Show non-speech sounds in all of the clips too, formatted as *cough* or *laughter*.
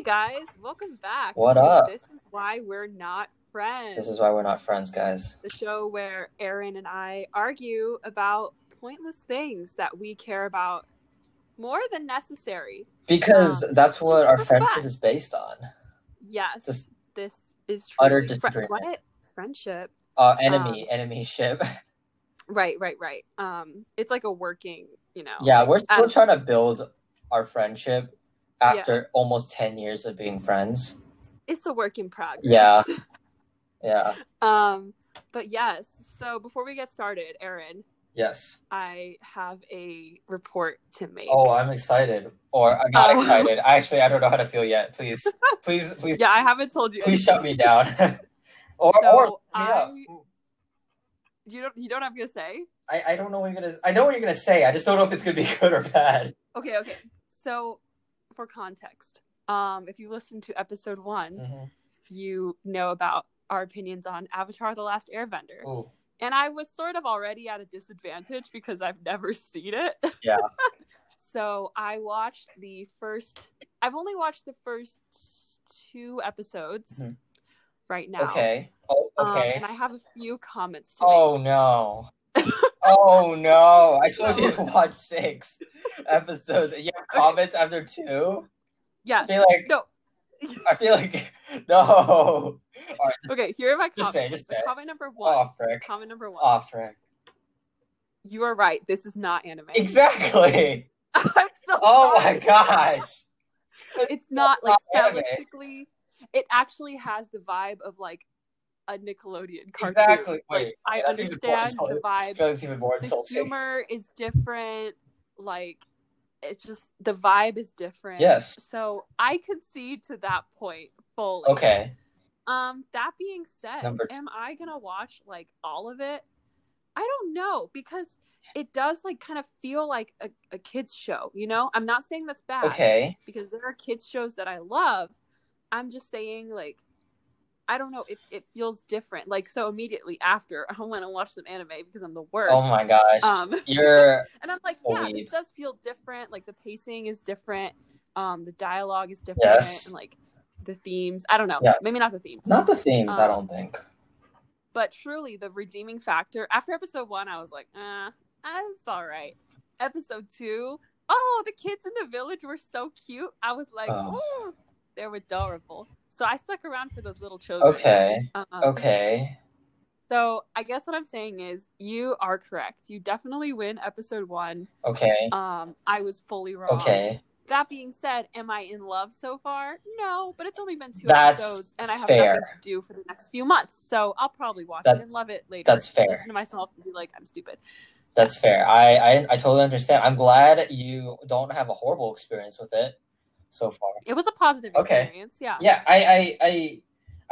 Hey guys, welcome back. What up? This is why we're not friends. This is why we're not friends, guys. the show where Aaron and I argue about pointless things that we care about more than necessary. Because that's what our friendship fun. is based on. Yes, Just this is utter disagreement. what friendship. Uh, enemy, enemy ship. *laughs* Right, right, right. Um, it's like a working, you know. yeah, we're still trying to build our friendship after almost 10 years of being friends. It's a work in progress. Yeah. *laughs* Yeah. Um, but yes. So before we get started, Aaron, Yes. I have a report to make. Oh, I'm excited. Or I'm not Oh. excited. Actually, I don't know how to feel yet. Please, *laughs* please, please, yeah, I haven't told you. please anything. shut me down. *laughs* or, So, or, yeah. I- You don't. You don't have to say. I, I don't know what you're gonna. I know what you're gonna say. I just don't know if it's gonna be good or bad. Okay. Okay. So, for context, um, if you listen to episode one, Mhm. you know about our opinions on Avatar: The Last Airbender, Ooh. and I was sort of already at a disadvantage because I've never *laughs* seen it. Yeah. *laughs* so I watched the first. I've only watched the first two episodes Mhm. right now. Okay. Oh, Um, okay. and I have a few comments to make. oh no. *laughs* oh no! I *laughs* told you to watch six episodes. You have comments after two. I Yes. feel like No. I feel like *laughs* no. *laughs* All right, just, Okay, here are my comments. say, just say. comment number one. Oh frick! Comment number one. Oh frick! You are right. This is not anime. Exactly. So Oh sorry. my gosh! It's not like stylistically. It actually has the vibe of like a Nickelodeon cartoon. Exactly. Like, Wait, I that's more understand the vibe. it's even more The insulting. humor is different. Like it's just the vibe is different. Yes. So I concede to that point fully. Okay. Um, that being said, am I gonna watch like all of it? I don't know because it does like kind of feel like a, a kids show, you know? I'm not saying that's bad Okay. because there are kids shows that I love. I'm just saying like I don't know if it feels different. Like so immediately after *laughs* I went and watched some anime because I'm the worst. Oh my gosh. Um *laughs* You're *laughs* and I'm like, yeah, this does feel different. Like the pacing is different. Um the dialogue is different Yes. and like the themes. I don't know. Yes. Maybe not the themes. not the themes. I Um, don't think. But truly, the redeeming factor after episode one, I was like, uh, that's all right. Episode two, oh, the kids in the village were so cute. I was like, Oh. ooh, they were adorable. So I stuck around for those little children. Okay. Um, Okay. So I guess what I'm saying is, you are correct. You definitely win episode one. Okay. Um, I was fully wrong. Okay. That being said, am I in love so far? No, but it's only been two That's episodes, and I have fair. nothing to do for the next few months. So I'll probably watch it and love it later. that's fair. Listen to myself and be like, I'm stupid. That's fair. I, I I totally understand. I'm glad you don't have a horrible experience with it so far. It was a positive Okay. experience. Yeah. Yeah, I I I,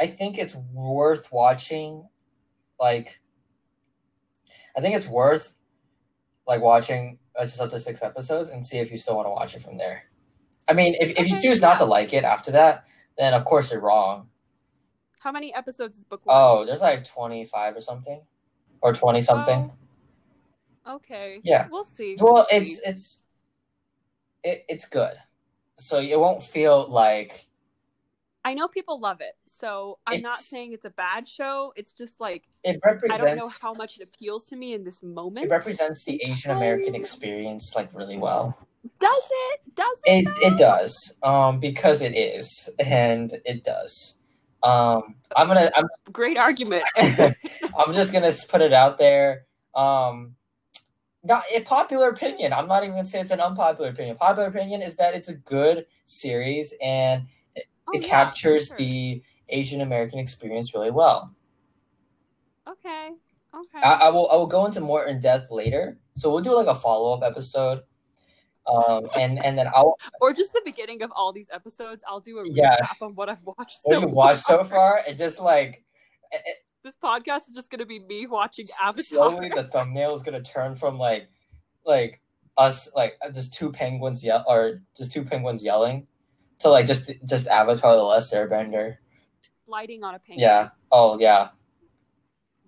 I think it's worth watching. Like, I think it's worth like watching uh, just up to six episodes and see if you still want to watch it from there. I mean, if if you choose not to like it after that, then of course you're wrong. How many episodes is book one? Oh, there's like twenty five or something, or twenty something. Oh, okay. Yeah. We'll see. Well, We'll it's see. it's it, it's good. So it won't feel like I know people love it, so I'm not saying it's a bad show. It's just like it represents I don't know how much it appeals to me in this moment. it represents the Asian American Um, experience like really well. Does it? Does it? It though? it does. Um because it is and it does. Um I'm going to I'm Great argument. *laughs* I'm just going to put it out there. Um not a popular opinion. I'm not even to say it's an unpopular opinion. Popular opinion is that it's a good series and Oh, it yeah, captures sure. the Asian American experience really well. Okay. Okay. I, I will I will go into more in depth later. So we'll do like a follow up episode, um, and and then I'll *laughs* or just the beginning of all these episodes. I'll do a recap Yeah. on what I've watched. what so you watched so far. and just like it- it- This podcast is just going to be me watching Avatar. slowly the thumbnail is gonna turn from like like us like uh, just two penguins yell or just two penguins yelling to like just just Avatar: The Last Airbender. Lighting on a penguin. Yeah. Oh yeah.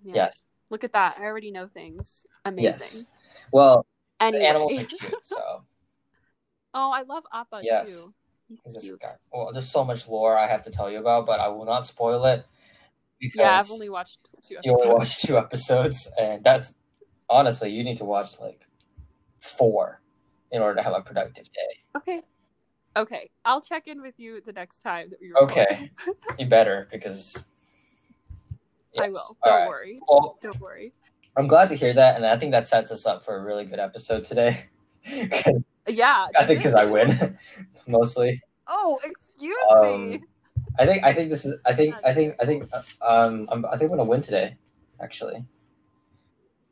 Yeah. Yes. Look at that. I already know things. Amazing. Yes. Well, Anyway. animals are *laughs* cute. So oh, I love Appa Yes. too. He's He's this guy. Well, there's so much lore I have to tell you about, but I will not spoil it Yeah, I've only watched two you only episodes. watched two episodes, and that's honestly you need to watch like four in order to have a productive day. Okay. Okay. I'll check in with you the next time that we record. Okay, *laughs* you better because I will. Don't right. worry. Well, Don't worry. I'm glad to hear that, and I think that sets us up for a really good episode today. *laughs* Yeah. I think because I win *laughs* mostly. Oh, excuse Um, me. I think I think this is I think I think I think uh, um I'm, I think I'm gonna win today. Actually,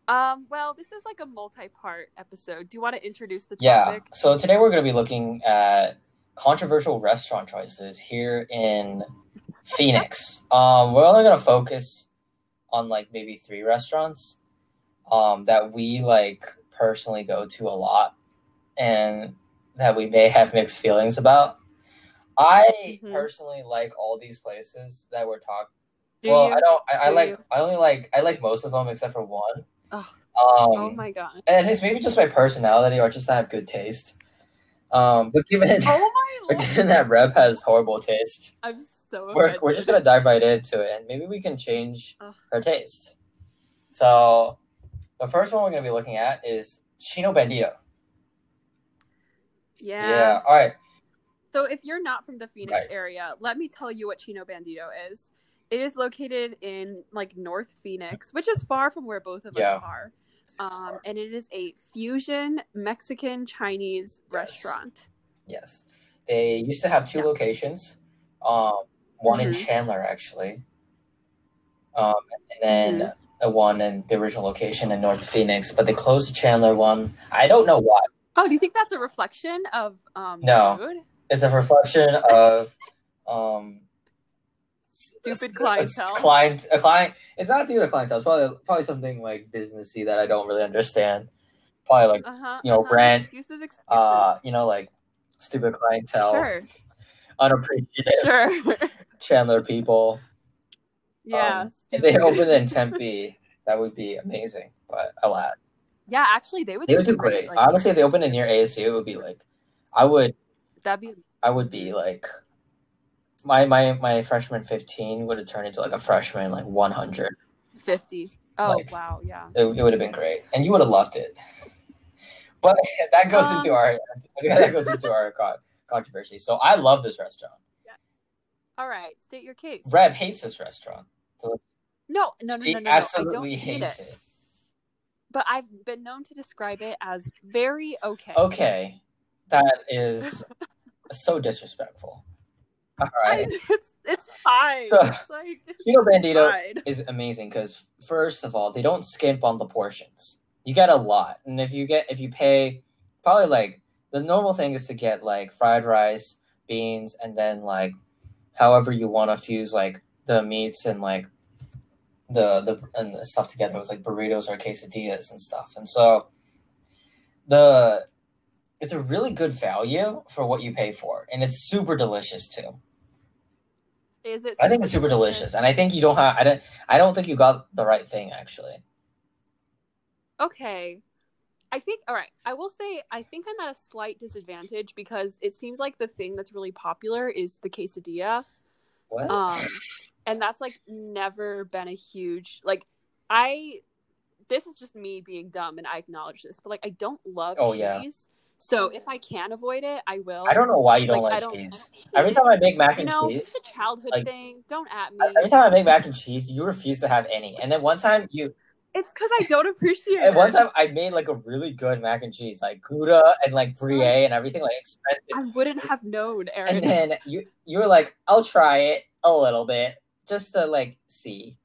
Um, well, this is like a multi-part episode. Do you want to introduce the topic? yeah. So today we're gonna be looking at controversial restaurant choices here in Phoenix. *laughs* Um, we're only gonna focus on like maybe three restaurants, um, that we like personally go to a lot, and that we may have mixed feelings about. I Mhm. personally like all these places that we're talking. Do well, you? I don't. I, I like. you? I only like. I like most of them except for one. Oh. Um, oh my god. and it's maybe just my personality or just I have good taste. Um, but given Oh *laughs* but my given that Reb has horrible taste, I'm so we're we're just gonna dive right into it, and maybe we can change Ugh. her taste. So, the first one we're gonna be looking at is Chino Bandido. Yeah. Yeah. All right. So if you're not from the Phoenix Right. area, let me tell you what Chino Bandido is. It is located in like North Phoenix, which is far from where both of Yeah. us are. Um, and it is a fusion Mexican Chinese Yes. restaurant. Yes. They used to have two Yeah. locations. Um, one in Mhm. Chandler actually. Um, and then Mm-hmm. a one in the original location in North Phoenix, but they closed the Chandler one. I don't know why. Oh, do you think that's a reflection of um No. food? It's a reflection of um Stupid clientele. It's client a client it's not due to clientele, it's probably probably something like businessy that I don't really understand. Probably like Uh-huh. you know, uh-huh. brand, excuses, excuses. uh you know like stupid clientele, sure. unappreciative Sure. *laughs* Chandler people. yeah. Um, if they opened in Tempe, that would be amazing. But alas. Yeah, actually they would They would do great. great. Like, Honestly, if they opened in near ASU, it would be like I would that'd be I would be like my my my freshman fifteen would have turned into like a freshman like one hundred. fifty. Oh Like- wow, yeah. It, it would have been great, and you would have loved it. But *laughs* that goes into Um, our *laughs* that goes into our controversy. So I love this restaurant. Yeah. All right, state your case. Reb hates this restaurant. So No, no, no, no, no, no. I don't absolutely hate hates it. it. But I've been known to describe it as very okay. Okay, that is so disrespectful. All *laughs* right. *laughs* It's it's fine. So- it's like *laughs* Chino Bandido fine. is amazing because first of all, they don't skimp on the portions. You get a lot, and if you get if you pay, probably like the normal thing is to get like fried rice, beans, and then like however you want to fuse like the meats and like the the and the stuff together. It was like burritos or quesadillas and stuff, and so the it's a really good value for what you pay for, and it's super delicious too. Is it? I think it's super delicious, and I think you don't have. I don't. I don't think you got the right thing actually. Okay. I think all right. I will say I think I'm at a slight disadvantage because it seems like the thing that's really popular is the quesadilla. What? Um and that's like never been a huge like I this is just me being dumb and I acknowledge this, but like I don't love Oh, cheese. yeah. So if I can avoid it, I will. I don't know why you don't like, like, I don't, I cheese. Every time I make mac and know, cheese, just a childhood like- thing. Don't at me. every time I make mac and cheese, you refuse to have any. And then one time you, It's because I don't appreciate *laughs* and one time I made like a really good mac and cheese, like Gouda and like Brie and everything, like expensive. I wouldn't have known, Aaron. And then you you were like, I'll try it a little bit just to like see.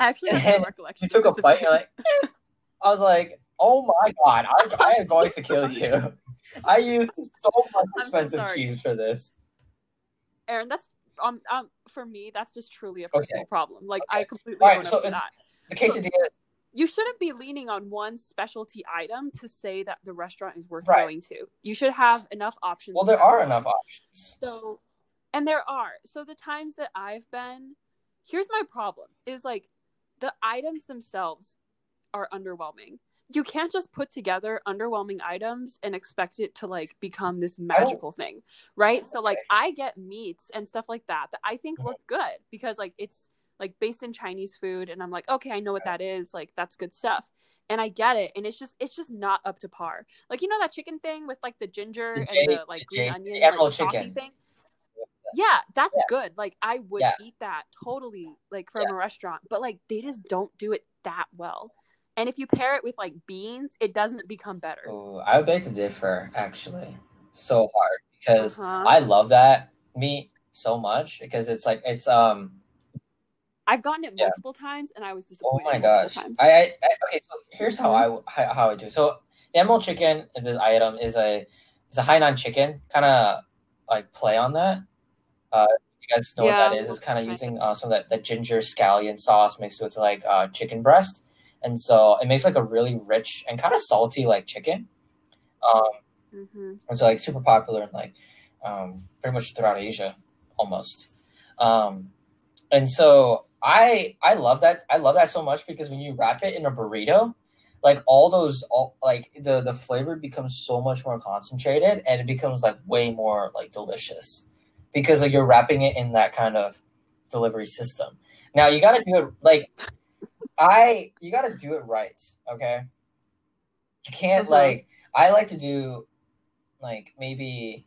Actually, I have no recollection. You took a bite, and you're like, eh. I was like, oh my god, I, *laughs* I am going to kill you. I used so much expensive sorry. cheese for this. Aaron, that's um um for me, that's just truly a Okay. personal problem. Like Okay. I completely Alright, own so up to it's- that. The quesadilla, You shouldn't be leaning on one specialty item to say that the restaurant is worth Right. going to. You should have enough options. well, there are enough options. So, and there are. So the times that I've been, here's my problem: is like the items themselves are underwhelming you can't just put together underwhelming items and expect it to like become this don't- magical thing right? So like i get meats and stuff like that that i think look uh-huh. good because like it's like based in chinese food and i'm like okay i know what that is like that's good stuff. And i get it and it's just it's just not up to par. Like you know that chicken thing with like the ginger The and the like the green J- onion the like, emerald saucy chicken. thing? Yeah. That's Yeah. good. Like i would Yeah. eat that totally like from a restaurant but like they just don't do it that well and if you pair it with like beans it doesn't become better Ooh, I would beg to differ, actually. So hard because Uh-huh. I love that meat so much because it's like it's um i've gotten it Yeah. multiple times and i was disappointed. oh my gosh. I, I, I okay so here's how Mhm. I how, how I do so the emerald chicken the item is a it's a Hainan chicken kind of like play on that uh you guys know Yeah, what that is it's kind of using uh, some of that, that ginger scallion sauce mixed with like uh chicken breast and so it makes like a really rich and kind of salty like chicken um Mhm. and so like super popular and like um, pretty much throughout Asia almost. Um, and so I I love that I love that so much because when you wrap it in a burrito, like all those all like the the flavor becomes so much more concentrated and it becomes like way more like delicious because like you're wrapping it in that kind of delivery system. Now you got to do it like I you got to do it right, okay? You can't Mhm. like I like to do like maybe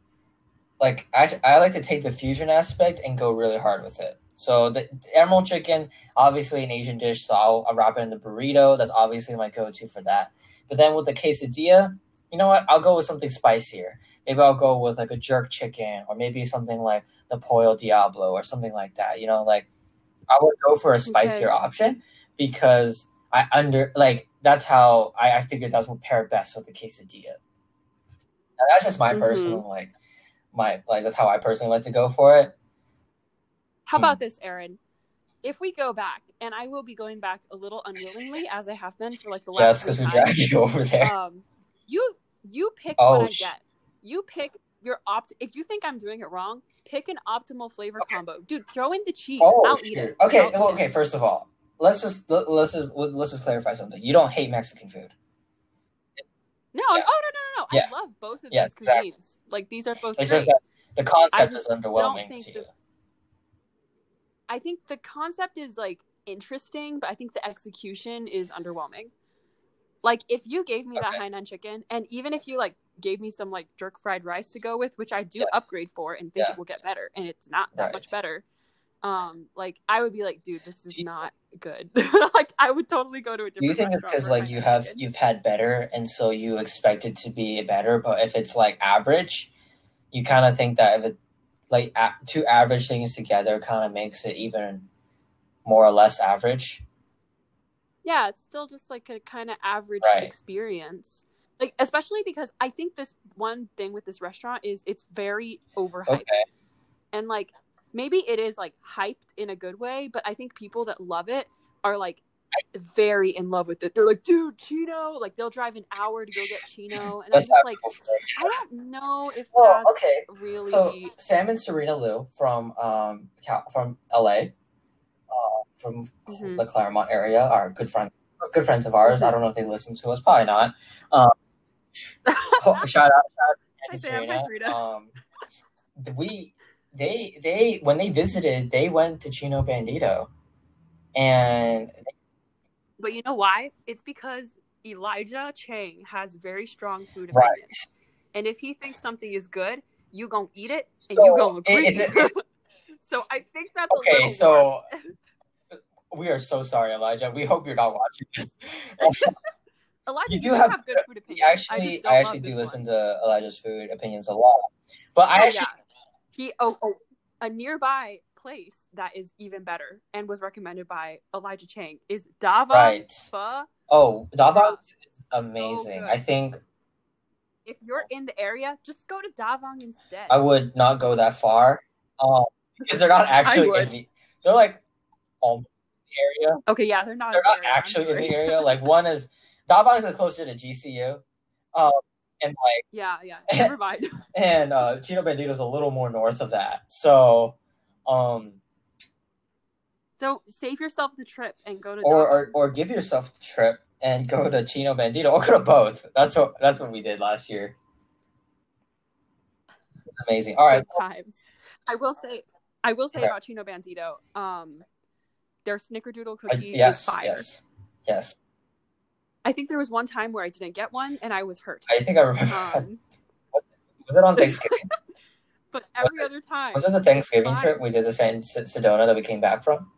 like I I like to take the fusion aspect and go really hard with it. So the, the emerald chicken, obviously an Asian dish, so I'll, I'll wrap it in the burrito. That's obviously my go-to for that. But then with the quesadilla, you know what? I'll go with something spicier. Maybe I'll go with like a jerk chicken, or maybe something like the pollo diablo, or something like that. You know, like I would go for a spicier Okay. option because I under like that's how I, I figured that's what pair best with the quesadilla. Now, that's just my Mhm. personal like my like that's how I personally like to go for it. How Hmm. about this, Aaron? If we go back, and I will be going back a little unwillingly, as I have been for like the last. Yes, because we dragged you over there. Um, you you pick Oh, what I sh- get. You pick your opt. If you think I'm doing it wrong, pick an optimal flavor Okay. combo, dude. Throw in the cheese. oh, I'll shoot. eat it. Okay, well, it. okay. First of all, let's just let- let's just let's just clarify something. You don't hate Mexican food. No, oh, Yeah. oh no, no, no, no. Yeah. I love both of Yeah, these exactly. cuisines. Like these are both It's great. just that the concept is underwhelming to the- you. I think the concept is like interesting, but I think the execution is underwhelming. Like if you gave me that Okay. Hainan chicken, and even if you like gave me some like jerk fried rice to go with, which I do Yes. upgrade for and think it will get better, and it's not that much better. Um, like I would be like, dude, this is not good. *laughs* like I would totally go to a different. You think it's because like you have you've had better, and so you expect it to be better, but if it's like average, you kind of think that if it like a- two average things together kind of makes it even more or less average. yeah, it's still just like a kind of average Right. experience. Like especially because I think this one thing with this restaurant is it's very overhyped. Okay. And like maybe it is like hyped in a good way, but I think people that love it are like very in love with it. They're like, dude, Chino, like they'll drive an hour to go get Chino. And I'm just like, people for it. I don't know if Well, that's okay. really So Sam and Serena Liu from um from LA, uh, from Mhm. the Claremont area, are good friends. Good friends of ours. I Mhm. don't know if they listen to us. Probably not. Um, *laughs* ho- shout out, shout out Hi, to Sam. Serena. Hi, Serena. Um, we they they when they visited, they went to Chino Bandido, and But you know why? It's because Elijah Chang has very strong food Right. opinions. And if he thinks something is good, you gonna eat it and So, you gonna agree. is *laughs* it- so I think that's Okay, so- we are so sorry, Elijah. We hope you're not watching this. *laughs* Elijah, you do have- have, good food opinions. I I, actually, I, actually do listen one. to Elijah's food opinions a lot, but I Oh, actually yeah. He oh, oh a nearby place that is even better and was recommended by Elijah Chang is Dava right. Pho. Oh, Bruh. is amazing. good. I think If you're in the area, just go to Da Vang instead. I would not go that far, um, because they're not *laughs* actually in the. They're like almost in the area. okay, yeah, they're not. They're not area, actually in the area. Like one is Davos is closer to GCU, um, and like Yeah, yeah. *laughs* Never mind. *laughs* and uh, Chino Bandido is a little more north of that. So, um, So save yourself the trip and go to or or, or give yourself the trip and go to Chino Bandido *laughs* or go to both. That's what that's what we did last year. Amazing. All right. Good times. I will say, I will say about Chino Bandido, um, their Snickerdoodle I- yes, is fire. yes, yes. I think there was one time where I didn't get one and I was hurt. I think I remember. Um, was it on Thanksgiving? *laughs* but every other time, was it the Thanksgiving trip we did this in S- Sedona that we came back from?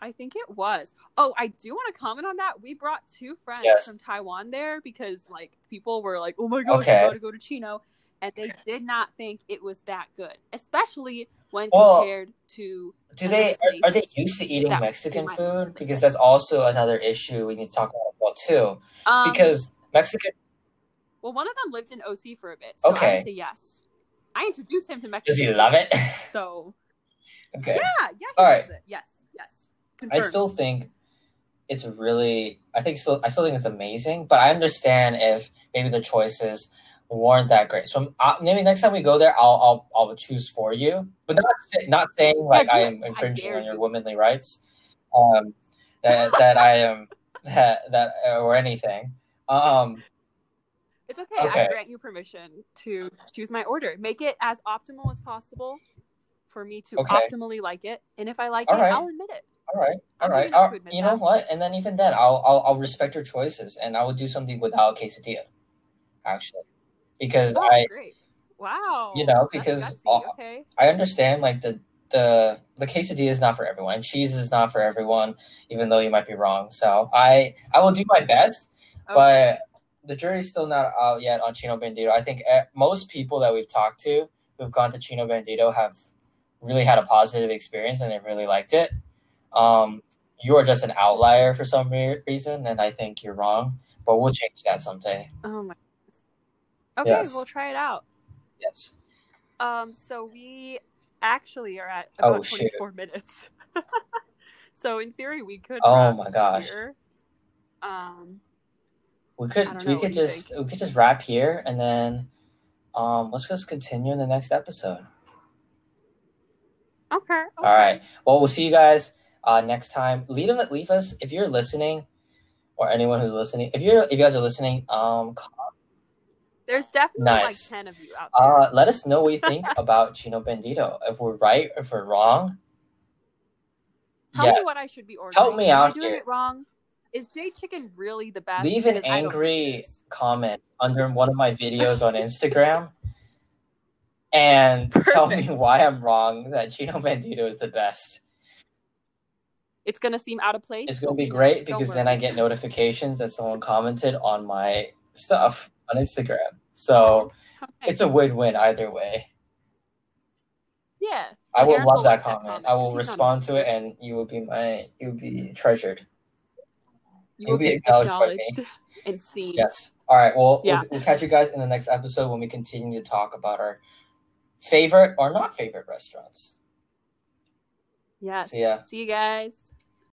I think it was. Oh, I do want to comment on that. We brought two friends Yes. from Taiwan there because like people were like, "Oh my gosh, Okay. you got to go to Chino," and they did not think it was that good, especially when Well, compared to. Do they are, are they used to eating Mexican food? Because that's also another issue we need to talk about as well too. Um, Because Mexican well, one of them lived in OC for a bit, so I Okay. would say yes. I introduced him to Mexican. does he love it? *laughs* So okay. yeah, yeah, he All it. Yes, yes. I still think it's really I think still I still think it's amazing, but I understand if maybe the choices weren't that great. So uh, maybe next time we go there, I'll I'll I'll choose for you, but not not saying like I am infringing on your womanly rights, um, that that I am *laughs* that that or anything. Um, It's okay. Okay. I grant you permission to choose my order. Make it as optimal as possible for me to Okay. optimally like it. And if I like All it, right. I'll admit it. all right, all right. good All- to admit you know that. what? And then even then, I'll I'll, I'll respect your choices, and I will do something without quesadilla, actually, because Oh, I great. Wow. You know, because all- okay. I understand like the the the quesadilla is not for everyone. Cheese is not for everyone, even though you might be wrong. So I I will do my best, Okay. but the jury's still not out yet on Chino Bandido. I think eh, most people that we've talked to who've gone to Chino Bandido have really had a positive experience and they really liked it. Um, you are just an outlier for some re- reason, and I think you're wrong. But we'll change that someday. oh my. Okay, Yes. we'll try it out. Yes. Um, so we actually are at Oh, about shoot. 24 minutes. *laughs* so in theory, we could. Oh wrap my gosh. here. Um, We could we know, could just we could just wrap here and then um let's just continue in the next episode. okay. okay. All right. Well, we'll see you guys uh next time. Leave leave us if you're listening or anyone who's listening. If you're if you guys are listening, um There's definitely Nice. like 10 of you out there. uh let us know what you think *laughs* about Chino Bandido. If we're right, or if we're wrong. Tell yes. me what I should be ordering. Help me Am I out doing here. it wrong? Is J Chicken really the best? Leave an Because I don't think it angry comment under one of my videos on Instagram and *laughs* tell me why I'm wrong that Chino Bandido is the best. It's gonna seem out of place. It's gonna be great because then I get notifications that someone commented on my stuff on Instagram. So Okay. it's a win-win either way. yeah. I will Aaron love will that like comment. I will he's respond to it, and you will be my you will be treasured. You You'll be be acknowledged by me. and seen. Yes. All right. Well, Yeah. we'll, we'll catch you guys in the next episode when we continue to talk about our favorite or not favorite restaurants. Yes. See ya. See you guys.